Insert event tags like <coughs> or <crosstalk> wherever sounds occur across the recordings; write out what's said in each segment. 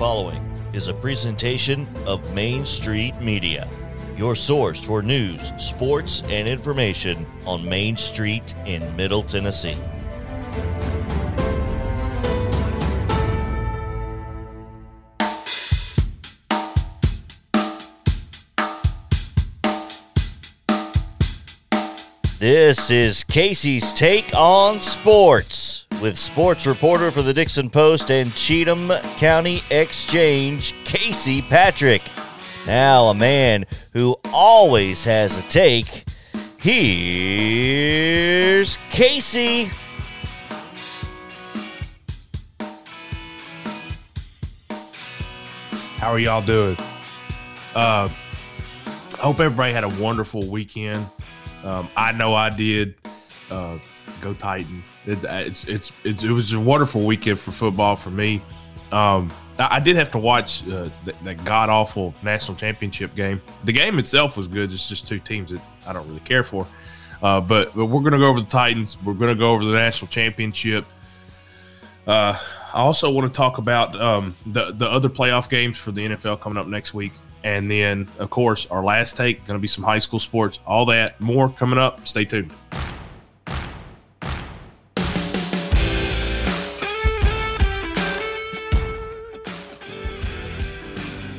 following is a presentation of Main Street Media, your source for news, sports, and information on Main Street in Middle Tennessee. This is Casey's Take on Sports with sports reporter for the Dickson Post and Cheatham County Exchange, Casey Patrick. Now, a man who always has a take. Here's Casey. How are y'all doing? Uh, I hope everybody had a wonderful weekend. Um, I know I did. Uh, go Titans! It, it's, it's, it's, it was a wonderful weekend for football for me. Um, I, I did have to watch uh, that, that god awful national championship game. The game itself was good. It's just two teams that I don't really care for. Uh, but, but we're going to go over the Titans. We're going to go over the national championship. Uh, I also want to talk about um, the the other playoff games for the NFL coming up next week, and then of course our last take going to be some high school sports. All that more coming up. Stay tuned.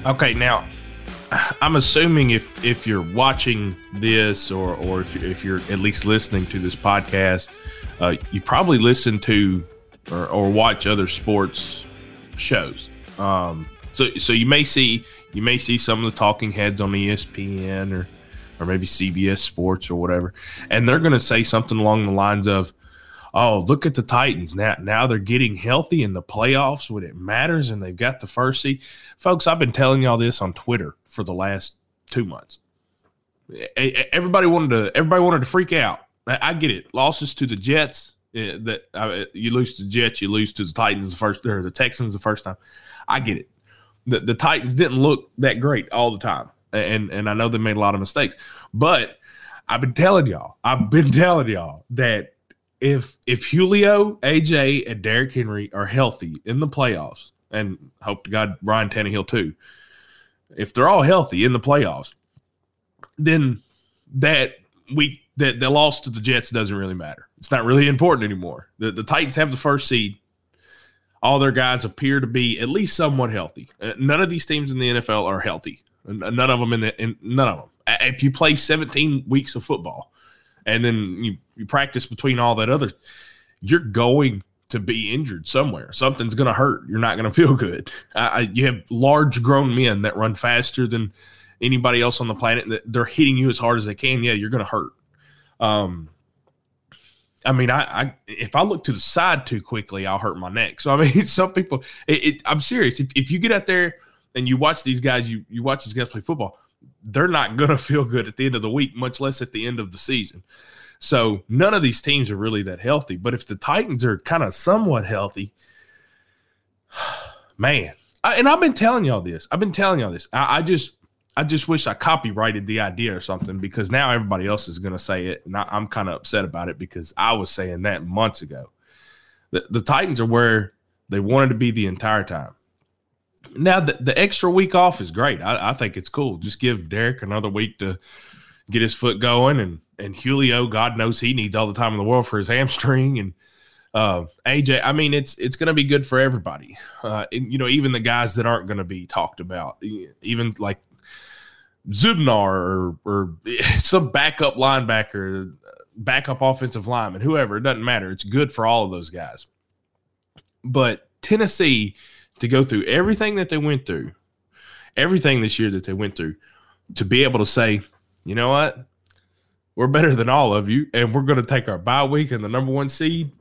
Okay, now I'm assuming if if you're watching this or or if, if you're at least listening to this podcast, uh, you probably listen to or, or watch other sports shows. Um, so so you may see you may see some of the talking heads on ESPN or or maybe CBS Sports or whatever, and they're going to say something along the lines of, "Oh, look at the Titans now. Now they're getting healthy in the playoffs when it matters, and they've got the first seed." Folks, I've been telling y'all this on Twitter for the last two months. Everybody wanted to everybody wanted to freak out. I get it. Losses to the Jets. That uh, you lose to the Jets, you lose to the Titans the first or the Texans the first time. I get it. The, the Titans didn't look that great all the time, and and I know they made a lot of mistakes. But I've been telling y'all, I've been <laughs> telling y'all that if if Julio, AJ, and Derrick Henry are healthy in the playoffs, and hope to God Ryan Tannehill too, if they're all healthy in the playoffs, then that we that the loss to the Jets doesn't really matter. It's not really important anymore. The, the Titans have the first seed. All their guys appear to be at least somewhat healthy. Uh, none of these teams in the NFL are healthy. None of them in the in, none of them. If you play 17 weeks of football and then you, you practice between all that other, you're going to be injured somewhere. Something's going to hurt. You're not going to feel good. You have large grown men that run faster than anybody else on the planet. That they're hitting you as hard as they can. Yeah, you're going to hurt. Um, I mean, I, I, if I look to the side too quickly, I'll hurt my neck. So I mean, <laughs> some people. It, it, I'm serious. If, if you get out there and you watch these guys, you you watch these guys play football, they're not gonna <laughs> feel good at the end of the week, much less at the end of the season. So none of these teams are really that healthy. But if the Titans are kind of somewhat healthy, <sighs> man, I, and I've been telling y'all this. I've been telling y'all this. I, I just I just wish I copyrighted the idea or something because now everybody else is going to say it. And I, am kind of upset about it because I was saying that months ago. The, the Titans are where they wanted to be the entire time. Now, the, the extra week off is great. I, I think it's cool. Just give Derrick another week to get his foot going. And, and Julio, God knows he needs all the time in the world for his hamstring. And uh, AJ, I mean, it's it's going to be good for everybody. Uh, and, you know, even the guys that aren't going to be talked about, even like Zubnar or, or <laughs> some backup linebacker, backup offensive lineman, whoever, it doesn't matter. It's good for all of those guys. But Tennessee, to go through everything that they went through, everything this year that they went through, to be able to say, you know what? We're better than all of you, and we're going to take our bye week and the number one seed.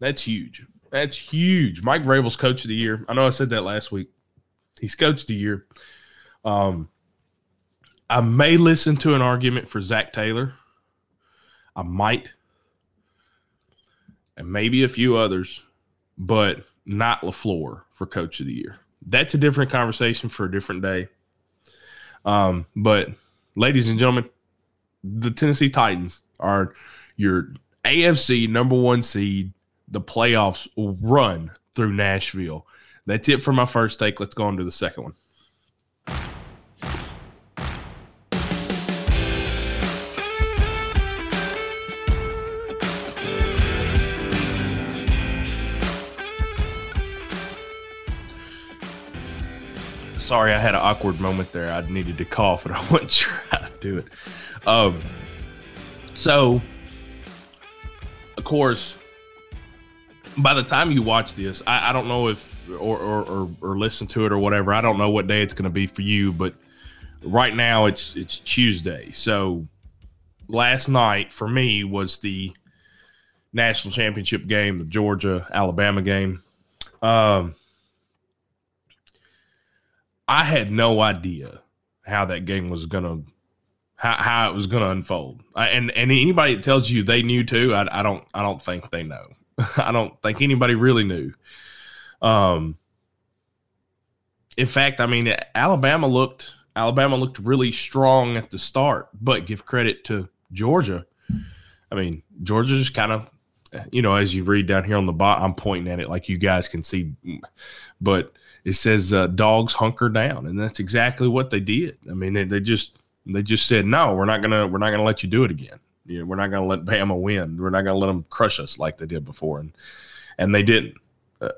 That's huge. That's huge. Mike Vrabel's coach of the year. I know I said that last week. He's coach of the year. Um, I may listen to an argument for Zac Taylor. I might, and maybe a few others, but not LaFleur for Coach of the Year. That's a different conversation for a different day. Um, but, ladies and gentlemen, the Tennessee Titans are your AFC number one seed. The playoffs run through Nashville. that's it for my first take. Let's go on to the second one. Sorry, I had an awkward moment there. I needed to cough, and I <laughs> wasn't sure how to do it. Um, so, of course, by the time you watch this, I, I don't know if or, or, or or listen to it or whatever. I don't know what day it's going to be for you, but right now it's it's Tuesday. So last night for me was the national championship game, the Georgia Alabama game. Um, I had no idea how that game was gonna how, how it was gonna unfold. I, and and anybody that tells you they knew too, I, I don't I don't think they know. <laughs> I don't think anybody really knew. Um, in fact, I mean, Alabama looked Alabama looked really strong at the start, but give credit to Georgia. I mean, Georgia just kind of, you know, as you read down here on the bottom, I'm pointing at it like you guys can see, but it says uh, dogs hunker down, and that's exactly what they did. I mean, they, they just they just said no, we're not gonna we're not gonna let you do it again. You know, we're not to let Bama win. We're not to let them crush us like they did before, and and they didn't. Uh,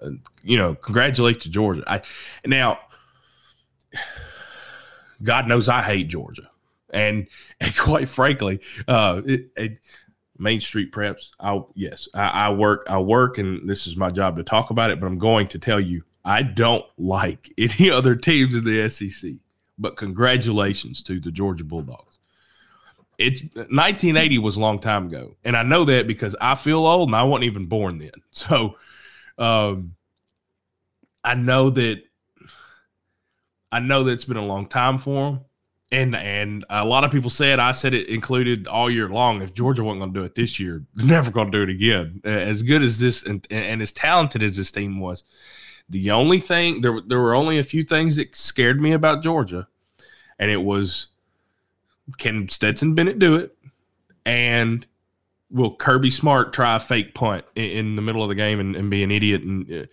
you know, congratulate to Georgia. I now, God knows I hate Georgia, and <laughs> and quite frankly, uh, it, it, Main Street Preps. I yes, I, I work. I work, and this is my job to talk about it. But I'm going to tell you, I don't like <laughs> any other teams in the SEC. But congratulations to the Georgia Bulldogs it's 1980 was a long time ago, and I know that because I feel old and I wasn't even born then. <laughs> So, um, I know that I know that it's been a long time for them, and and a lot of people said I said it included all year long. If Georgia wasn't going to do it this year, they're <laughs> never going to do it again. As good as this and, and as talented as this team was, the only thing there there were only a few things that scared me about Georgia, and it was can Stetson Bennett do it? And will Kirby Smart try a fake punt in, in the middle of the game and, and be an idiot? And uh,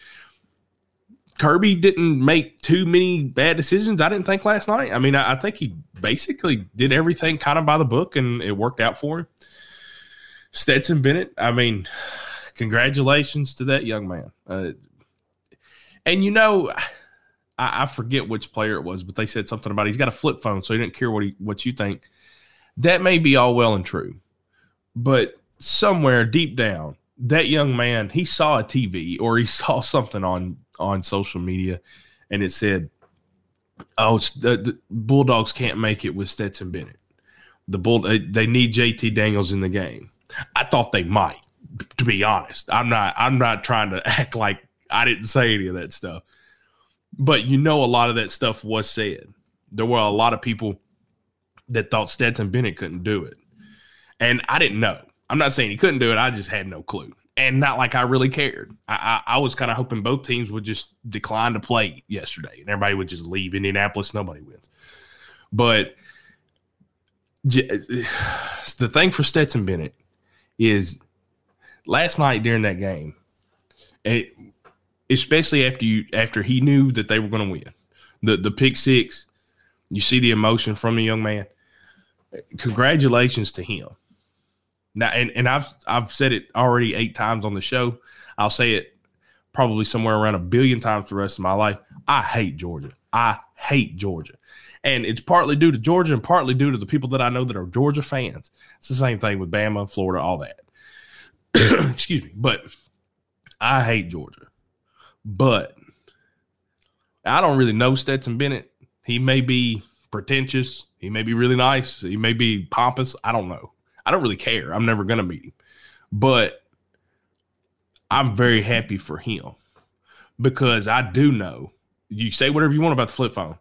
Kirby didn't make too many bad decisions. I didn't think last night. I mean, I, I, think he basically did everything kind of by the book, and it worked out for him. Stetson Bennett. I mean, <sighs> congratulations to that young man. Uh, and you know. I, I, forget which player it was, but they said something about he's got a flip phone, so he didn't care what he what you think. That may be all well and true, but somewhere deep down, that young man he saw a TV or he <laughs> saw something on on social media, and it said, "Oh, the, the Bulldogs can't make it with Stetson Bennett. The bull they need JT Daniels in the game." I thought they might. To be honest, I'm not. I'm not trying to <laughs> act like I didn't say any of that stuff but you know, a lot of that stuff was said. There were a lot of people that thought Stetson Bennett couldn't do it. And I didn't know. I'm not saying he couldn't do it. I just had no clue. And not like I really cared. I, I, I was kind of hoping both teams would just decline to play yesterday and everybody would just leave Indianapolis. Nobody wins. But <sighs> the thing for Stetson Bennett is last night during that game, it, especially after you after he knew that they were going to win. The the pick six, you see the emotion from the young man. Congratulations to him. Now, and, and I've I've said it already eight times on the show. I'll say it probably somewhere around a billion times the rest of my life. I hate Georgia. I hate Georgia. And it's partly due to Georgia and partly due to the people that I know that are Georgia fans. It's the same thing with Bama, Florida, all that. <clears throat> Excuse me. But I hate Georgia. But I don't really know Stetson Bennett. He may be pretentious. He may be really nice. He may be pompous. I don't know. I don't really care. I'm never going to meet him. But I'm very happy for him because I do know you say whatever you want about the flip phone.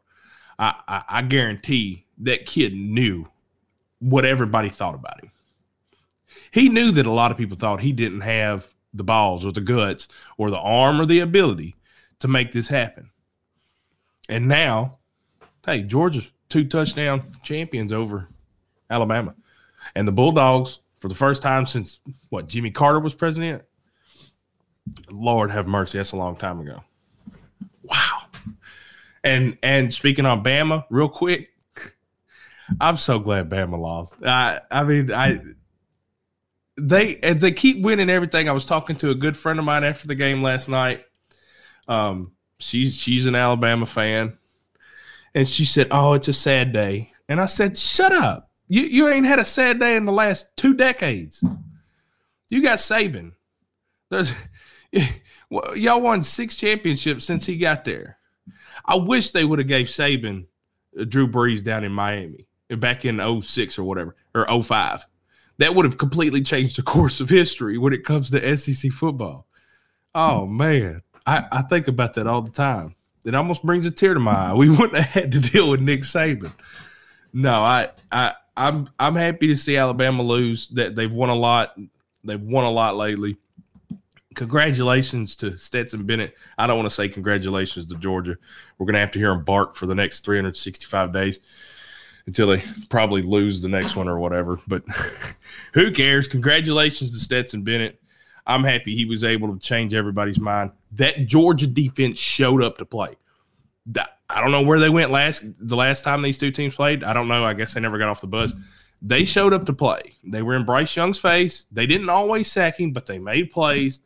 I, I, I guarantee that kid knew what everybody thought about him. He knew that a lot of people thought he didn't have the balls or the guts or the arm or the ability to make this happen. And now, hey, Georgia's two touchdown champions over Alabama. And the Bulldogs, for the first time since what, Jimmy Carter was president? Lord have mercy, that's a long time ago. Wow. And and speaking on Bama, real quick, <laughs> I'm so glad Bama lost. I I mean I they they keep winning everything. I was talking to a good friend of mine after the game last night. Um, she's she's an Alabama fan, and she said, "Oh, it's a sad day." And I said, "Shut up! You you ain't had a sad day in the last two decades. You got Saban. There's <laughs> y'all won six championships since he got there. I wish they would have gave Saban uh, Drew Brees down in Miami back in 06 or whatever or 05 that would have completely changed the course of history when it comes to SEC football. Oh man, I, I think about that all the time. It almost brings a tear to my eye. We <laughs> wouldn't have had to deal with Nick Saban. No, I I I'm I'm happy to see Alabama lose. That they've won a lot. They've won a lot lately. Congratulations to Stetson Bennett. I don't want to say congratulations to Georgia. We're gonna have to hear him bark for the next 365 days until they probably lose the next one or whatever. But <laughs> who cares? Congratulations to Stetson Bennett. I'm happy he was able to change everybody's mind. That Georgia defense showed up to play. I don't know where they went last the last time these two teams played. I don't know. I guess they never got off the bus. They showed up to play. They were in Bryce Young's face. They didn't always sack him, but they made plays.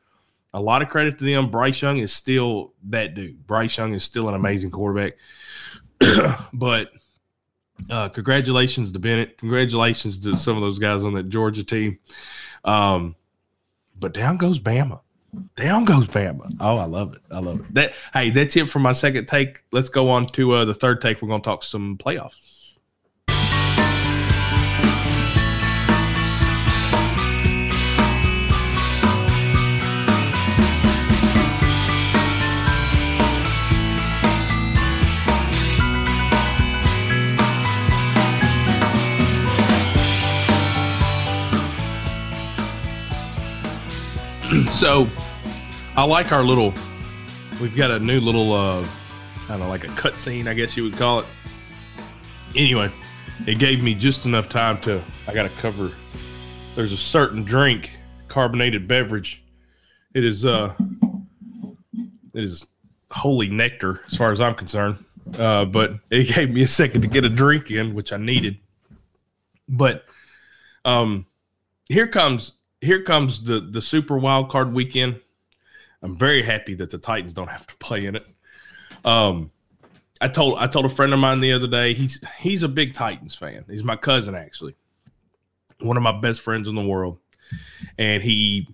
A lot of credit to them. Bryce Young is still that dude. Bryce Young is still an amazing quarterback. <clears throat> but uh, congratulations to Bennett. Congratulations to some of those guys on that Georgia team. Um, but down goes Bama. Down goes Bama. Oh, I love it. I love it. That hey, that's it for my second take. Let's go on to uh, the third take. We're to talk some playoffs. So I like our little. We've got a new little, uh, I don't know, like a cut scene, I guess you would call it. Anyway, it gave me just enough time to. I got to cover. There's a certain drink, carbonated beverage. It is, uh, it is holy nectar as far as I'm concerned. Uh, but it <laughs> gave me a second to get a drink in, which I needed. But, um, here comes here comes the the super wild card weekend. I'm very happy that the Titans don't have to play in it. Um, I told I told a friend of mine the other day. He's he's a big Titans fan. He's my cousin actually, one of my best friends in the world, and he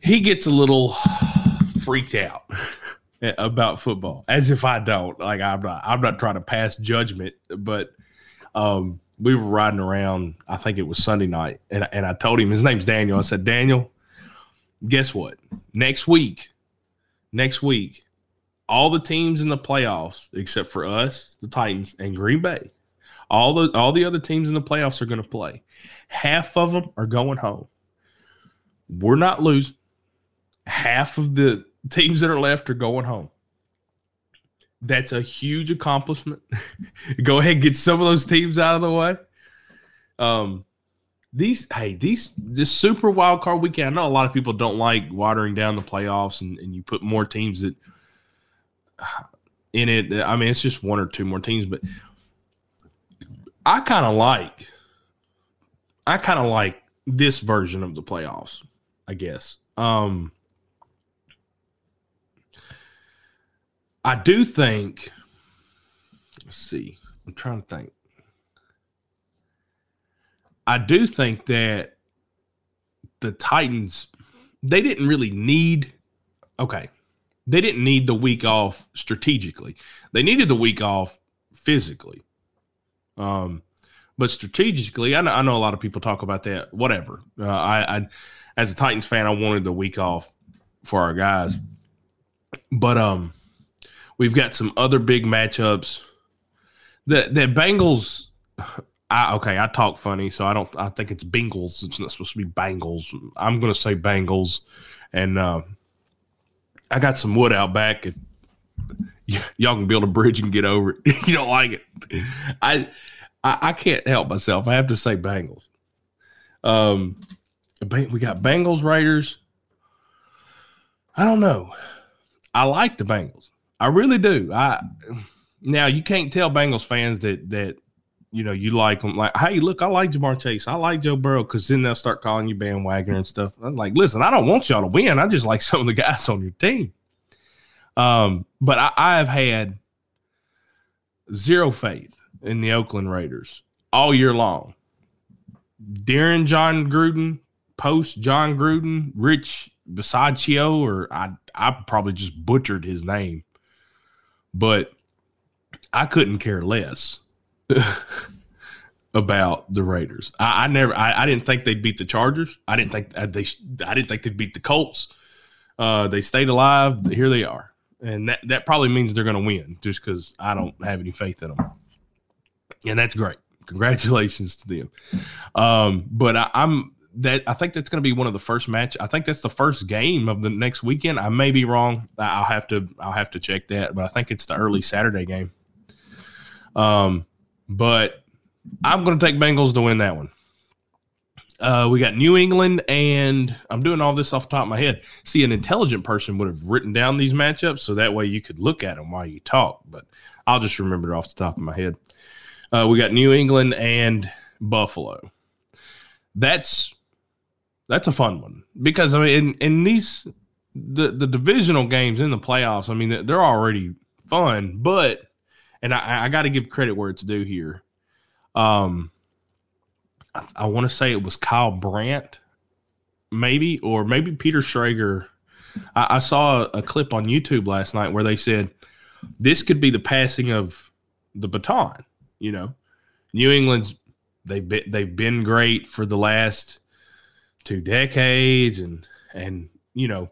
he gets a little freaked out <laughs> about football, as if I don't. Like I'm not I'm not trying to pass judgment, but um, we were riding around. I think it was Sunday night, and and I told him his name's Daniel. I said, Daniel, guess what? Next week, next week, all the teams in the playoffs except for us, the Titans, and Green Bay, all the all the other teams in the playoffs are going to play. Half of them are going home. We're not losing. Half of the teams that are left are going home. That's a huge accomplishment. <laughs> Go ahead, get some of those teams out of the way. Um, these hey, these this super wild card weekend. I know a lot of people don't like watering down the playoffs, and, and you put more teams that in it. I mean, it's just one or two more teams, but I kind of like. I kind of like this version of the playoffs. I guess. Um, I do think. Let's see. I'm trying to think. I do think that the Titans they didn't really need. Okay, they didn't need the week off strategically. They needed the week off physically. Um, but strategically, I know, I know a lot of people talk about that. Whatever. Uh, I, I, as a Titans fan, I wanted the week off for our guys. But um, We've got some other big matchups. The the Bengals. <sighs> I, okay, I talk funny, so I don't. I think it's Bengals. It's not supposed to be Bengals. I'm going to say Bengals, and uh, I got some wood out back. If y- y'all can build a bridge and get over it, <laughs> you don't like it. I, I I can't help myself. I have to say Bengals. Um, we got Bengals Raiders. I don't know. I like the Bengals. I really do. I now you can't tell Bengals fans that that you know you like them. Like, hey, look, I like Ja'Marr Chase. I like Joe Burrow because then they'll start calling you bandwagoner and stuff. I was like, listen, I don't want y'all to win. I just like <laughs> some of the guys on your team. Um, but I, I have had zero faith in the Oakland Raiders all year long. During Jon Gruden, post Jon Gruden, Rich Bisaccio, or I I probably just butchered his name, but I couldn't care less <laughs> about the Raiders. I, I never, I, I, didn't think they'd beat the Chargers. I didn't think they, I didn't think they'd beat the Colts. Uh, they stayed alive. Here they are, and that that probably means they're going to win, just because I don't have any faith in them, and that's great. Congratulations to them. Um, but I, I'm that I think that's going to be one of the first match. I think that's the first game of the next weekend. I may be wrong. I'll have to I'll have to check that, but I think it's the early Saturday game. Um, but I'm going to take Bengals to win that one. Uh, we got New England, and I'm doing all this off the top of my head. See, an intelligent person would have written down these matchups so that way you could look at them while you talk, but I'll just remember it off the top of my head. Uh, we got New England and Buffalo. That's that's a fun one because I mean, in, in these the the divisional games in the playoffs, I mean, they're already fun, but and I, I got to give credit where it's due here. Um, I, I want to say it was Kyle Brandt, maybe, or maybe Peter Schrager. I, I saw a, a clip on YouTube last night where they said this could be the passing of the baton. You know, New England's they've been they've been great for the last two decades, and and you know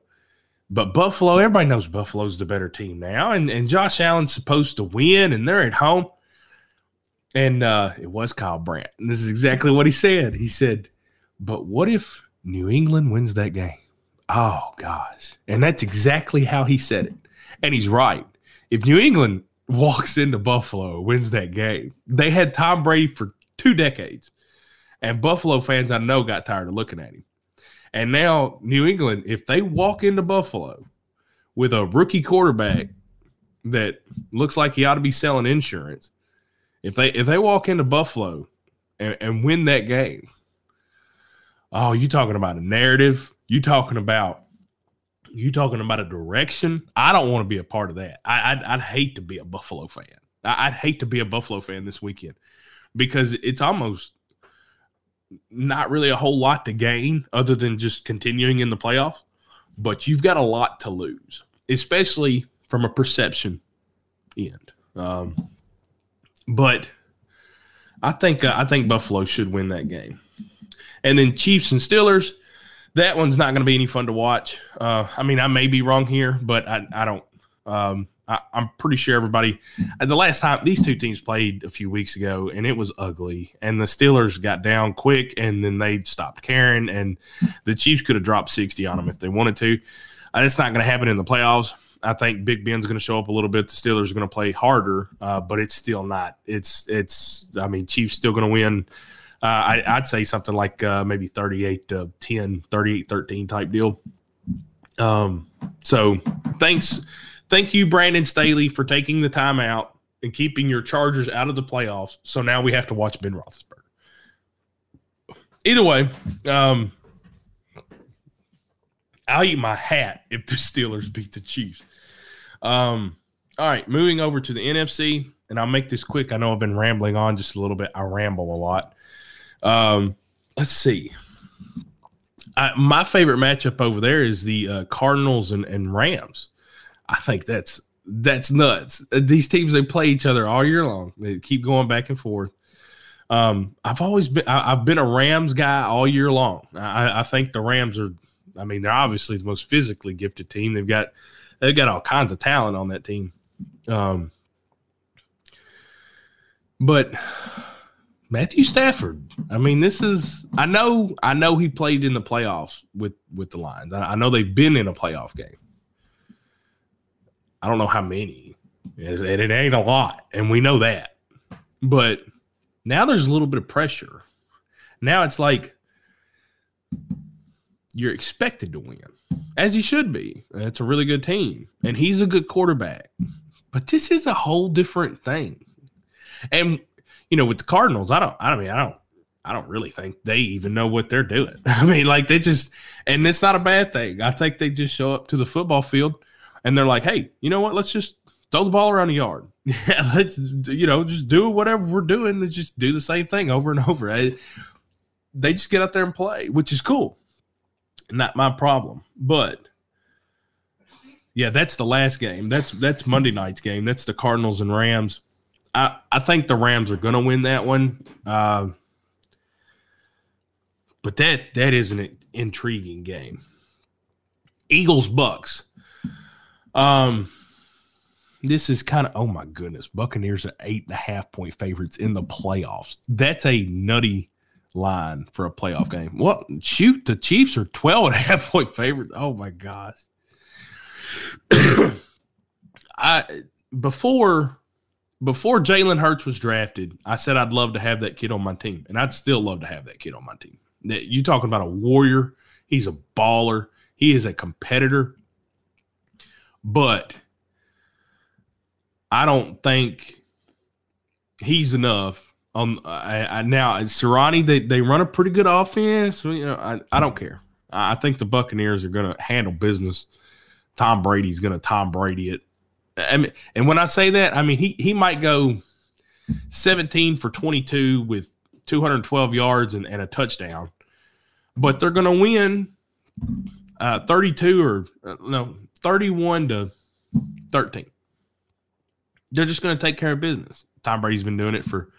but Buffalo, everybody knows Buffalo's the better team now, and, and Josh Allen's supposed to win, and they're at home. And uh, it was Kyle Brandt. And this is exactly what he said. He said, But what if New England wins that game? Oh, gosh. And that's exactly how he said it. And he's right. If New England walks into Buffalo, wins that game, they had Tom Brady for two decades. And Buffalo fans, I know, got tired of looking at him. And now New England, if they walk into Buffalo with a rookie quarterback that looks like he ought to be selling insurance, if they if they walk into Buffalo and, and win that game, oh, you talking about a narrative? You talking about you talking about a direction? I don't want to be a part of that. I, I'd, I'd hate to be a Buffalo fan. I'd hate to be a Buffalo fan this weekend because it's almost not really a whole lot to gain other than just continuing in the playoffs, but you've got a lot to lose, especially from a perception end. Um, but I think uh, I think Buffalo should win that game, and then Chiefs and Steelers. That one's not going to be any fun to watch. Uh, I mean, I may be wrong here, but I, I don't. Um, I, am pretty sure everybody. The last time these two teams played a few weeks ago, and it was ugly. And the Steelers got down quick, and then they stopped caring. And the Chiefs could have dropped 60 on them if they wanted to. Uh, it's not going to happen in the playoffs. I think Big Ben's going to show up a little bit. The Steelers are going to play harder, uh, but it's still not. It's it's. I mean, Chiefs still going to win. Uh, I, would say something like uh, maybe 38 to 10, 38 13 type deal. Um, so thanks Thank you, Brandon Staley, for taking the time out and keeping your Chargers out of the playoffs. So now we have to watch Ben Roethlisberger. Either way, um, I'll eat my hat if the Steelers beat the Chiefs. Um, all right, moving over to the NFC, and I'll make this quick. I know I've been rambling on just a little bit. I ramble a lot. Um, let's see. I, my favorite matchup over there is the uh, Cardinals and, and Rams. I think that's that's nuts. These teams they play each other all year long. They keep going back and forth. Um, I've always been I, have been a Rams guy all year long. I, I, think the Rams are. I mean, they're obviously the most physically gifted team. They've got they've got all kinds of talent on that team. Um, but Matthew Stafford. I mean, this is. I know. I know he played in the playoffs with with the Lions. I, I know they've been in a playoff game. I don't know how many, and it ain't a lot, and we know that. But now there's a little bit of pressure. Now it's like you're expected to win, as he should be. It's a really good team, and he's a good quarterback. But this is a whole different thing. And you know, with the Cardinals, I don't. I mean, I don't. I don't really think they even know what they're doing. <laughs> I mean, like they just, and it's not a bad thing. I think they just show up to the football field and they're like, hey, you know what? Let's just throw the ball around the yard. Yeah, <laughs> let's, you know, just do whatever we're doing. Let's just do the same thing over and <laughs> over. I, they just get out there and play, which is cool. Not my problem. But yeah, that's the last game. That's that's Monday night's game. That's the Cardinals and Rams. I, I think the Rams are going to win that one. Uh, but that that is an intriguing game. Eagles Bucks. Um, this is kind of oh my goodness. Buccaneers are eight and a half point favorites in the playoffs. That's a nutty line for a playoff game. Well, shoot, the Chiefs are 12 and a half point favorites. Oh my gosh. <coughs> I before before Jalen Hurts was drafted, I said I'd love to have that kid on my team, and I'd still love to have that kid on my team. You talking about a warrior? He's a baller. He is a competitor. But I don't think he's enough. Um, I, I, now Sirianni, they they run a pretty good offense. You know, I, I don't care. I think the Buccaneers are going to handle business. Tom Brady's going to Tom Brady it. I mean, and when I say that, I mean he he might go 17 for 22 with 212 yards and, and a touchdown, but they're going to win uh, 32 or uh, no 31 to 13. They're just going to take care of business. Tom Brady's been doing it for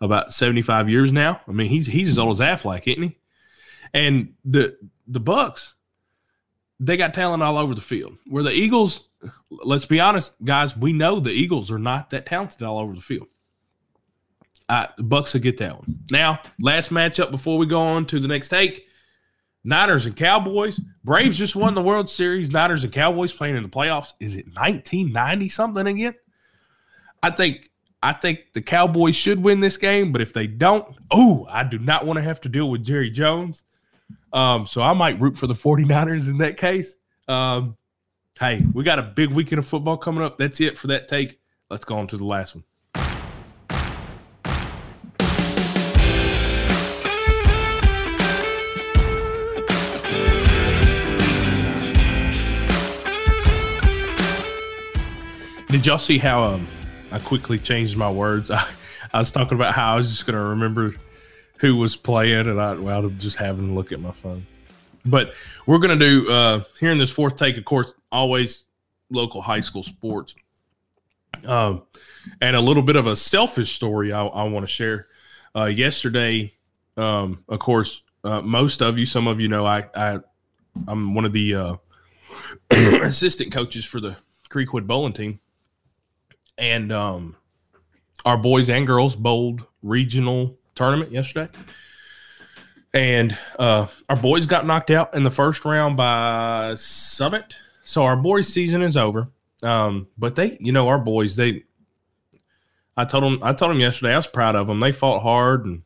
about 75 years now. I mean, he's he's as old as Aflac, isn't he? And the the Bucks, they got talent all over the field. Where the Eagles, let's be honest, guys, we know the Eagles are not that talented all over the field. Uh, Bucks will get that one. Now, last matchup before we go on to the next take. Niners and Cowboys. Braves just won the World Series. Niners and Cowboys playing in the playoffs. Is it 1990 something again? I think I think the Cowboys should win this game, but if they don't, oh, I do not want to have to deal with Jerry Jones. Um, so I might root for the 49ers in that case. Um, hey, we got a big weekend of football coming up. That's it for that take. Let's go on to the last one. Did y'all see how um, I quickly changed my words? <laughs> I, I was talking about how I was just going to remember who was playing, and I well, I'm just having a look at my phone. But we're going to do uh, here in this fourth take, of course, always local high school sports, um, and a little bit of a selfish story I, I want to share. Uh, yesterday, um, of course, uh, most of you, some of you know, I, I I'm one of the uh, <coughs> assistant coaches for the Creekwood bowling team and um, our boys and girls bowled regional tournament yesterday. And uh, our boys got knocked out in the first round by Summit. So our boys' season is over. Um, but they, you know, our boys, they, I told them, I told them yesterday, I was proud of them. They fought hard, and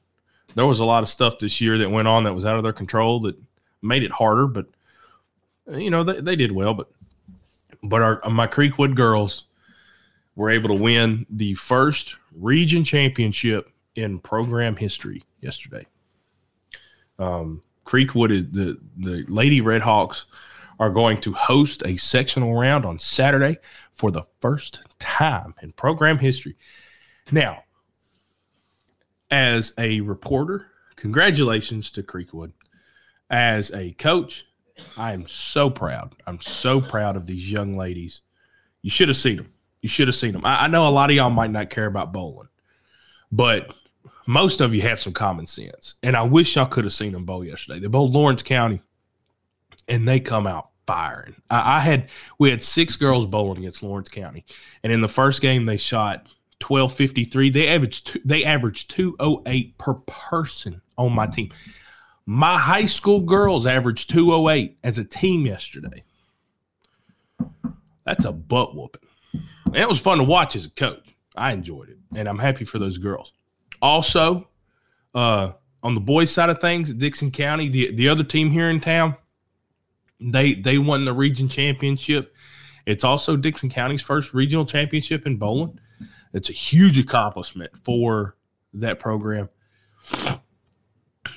there was a lot of stuff this year that went on that was out of their control that made it harder. But you know, they, they did well. But but our my Creekwood girls, were able to win the first region championship in program history yesterday. Um, Creekwood the the Lady Redhawks are going to host a sectional round on Saturday for the first time in program history. Now, as a reporter, congratulations to Creekwood. As a coach, I am so proud. I'm so proud of these young ladies. You should have seen them. You should have seen them. I, I know a lot of y'all might not care about bowling, but most of you have some common sense. And I wish y'all could have seen them bowl yesterday. They bowled Lawrence County, and they come out firing. I, I, had we had six girls bowling against Lawrence County, and in the first game they shot twelve fifty three. They averaged two, they averaged two oh eight per person on my team. My high school girls averaged two oh eight as a team yesterday. That's a butt whooping. And it was fun to watch as a coach. I enjoyed it, and I'm happy for those girls. Also, uh, on the boys' side of things, Dickson County, the the other team here in town, They they won the region championship. It's also Dickson County's first regional championship in bowling. It's a huge accomplishment for that program.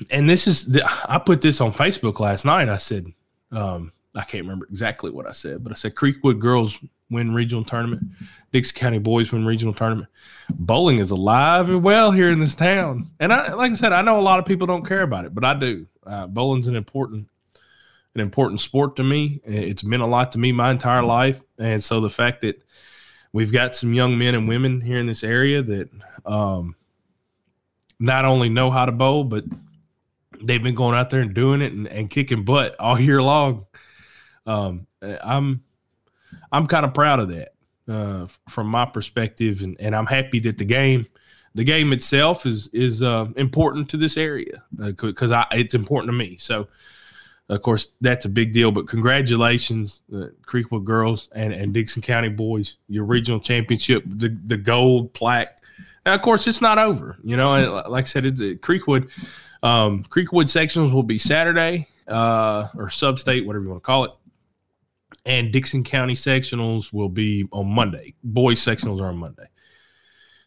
And this is the, I put this on Facebook last night. I said, um, I can't remember exactly what I said, but I said Creekwood girls win regional tournament, Dickson County boys win regional tournament. Bowling is alive and well here in this town, and I, like I said, I know a lot of people don't care about it, but I do. Uh, bowling's an important, an important sport to me. It's meant a lot to me my entire life, and so the fact that we've got some young men and women here in this area that um, not only know how to bowl, but they've been going out there and doing it and, and kicking butt all year long. Um, I'm I'm kind of proud of that uh, from my perspective, and, and I'm happy that the game the game itself is is uh, important to this area because uh, it's important to me. So, of course, that's a big deal. But congratulations, uh, Creekwood girls and, and Dickson County boys, your regional championship, the the gold plaque. Now, of course, it's not over. You know, like I said, it's uh, Creekwood. Um, Creekwood sectionals will be Saturday uh, or sub-state, whatever you want to call it and Dickson County sectionals will be on Monday. Boys sectionals are on Monday.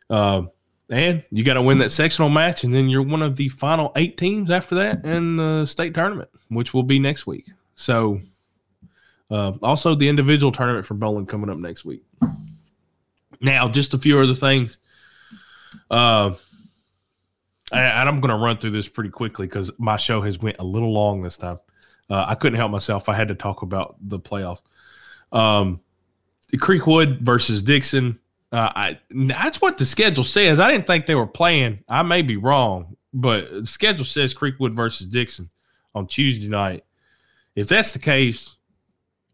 Uh, and you got to win that sectional match, and then you're one of the final eight teams after that in the state tournament, which will be next week. So, uh, also the individual tournament for bowling coming up next week. Now, just a few other things. Uh, I'm going to run through this pretty quickly because my show has went a little long this time. Uh, I couldn't help myself. I had to talk about the playoffs. Um, Creekwood versus Dickson. Uh, I that's what the schedule says. I didn't think they were playing. I may be wrong, but the schedule says Creekwood versus Dickson on Tuesday night. If that's the case,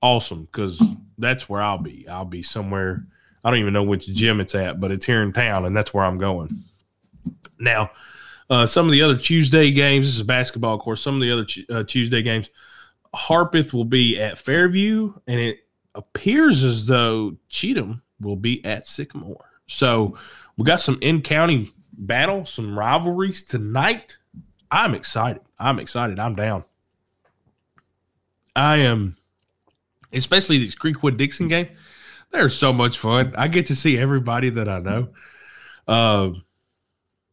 awesome because that's where I'll be. I'll be somewhere. I don't even know which gym it's at, but it's here in town, and that's where I'm going. Now, uh, some of the other Tuesday games, this is basketball, of course. Some of the other uh, Tuesday games, Harpeth will be at Fairview, and it appears as though Cheatham will be at Sycamore. So we got some in county battle, some rivalries tonight. I'm excited. I'm excited. I'm down. I am, especially this Creekwood Dickson game. They're so much fun. I get to see everybody that I know. Uh,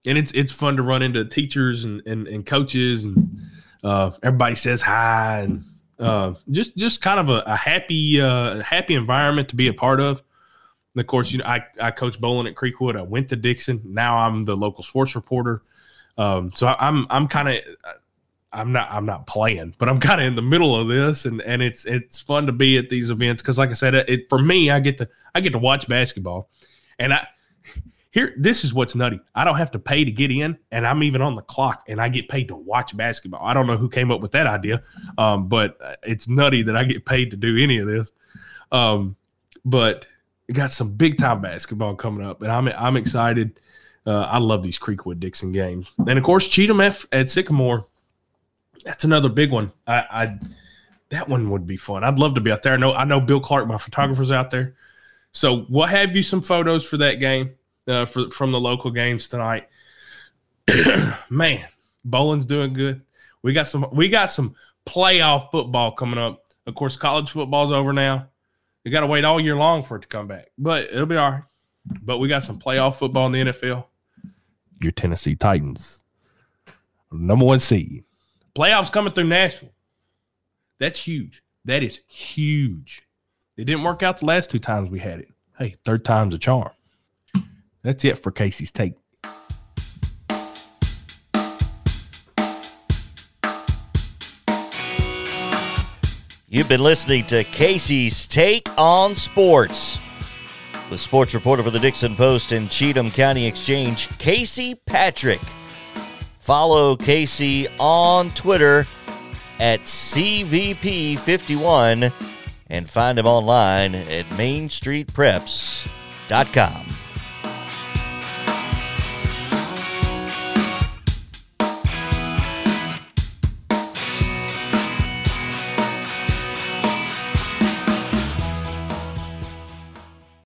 and it's it's fun to run into teachers and and, and coaches and uh, everybody says hi and uh, just just kind of a, a happy uh, happy environment to be a part of. And of course, you know I, I coach bowling at Creekwood. I went to Dickson. Now I'm the local sports reporter. Um, so I'm I'm kind of I'm not I'm not playing, but I'm kind of in the middle of this, and and it's it's fun to be at these events because, like I said, it for me I get to I get to watch basketball, and I here, this is what's nutty. I don't have to pay to get in, and I'm even on the clock, and I get paid to watch basketball. I don't know who came up with that idea, um, but it's nutty that I get paid to do any of this. Um, but got some big time basketball coming up, and I'm I'm excited. Uh, I love these Creekwood Dickson games, and of course Cheatham F at Sycamore. That's another big one. I, I that one would be fun. I'd love to be out there. I know I know Bill Clark, my photographer's out there. So we'll have you some photos for that game uh, for, from the local games tonight. <clears throat> Man, bowling's doing good. We got some we got some playoff football coming up. Of course, college football's over now. You got to wait all year long for it to come back, but it'll be all right. But we got some playoff football in the NFL. Your Tennessee Titans, number one seed. Playoffs coming through Nashville. That's huge. That is huge. It didn't work out the last two times we had it. Hey, third time's a charm. That's it for Casey's Take. You've been listening to Casey's Take on Sports with sports reporter for the Dickson Post and Cheatham County Exchange, Casey Patrick. Follow Casey on Twitter at CVP51 and find him online at MainStreetPreps.com.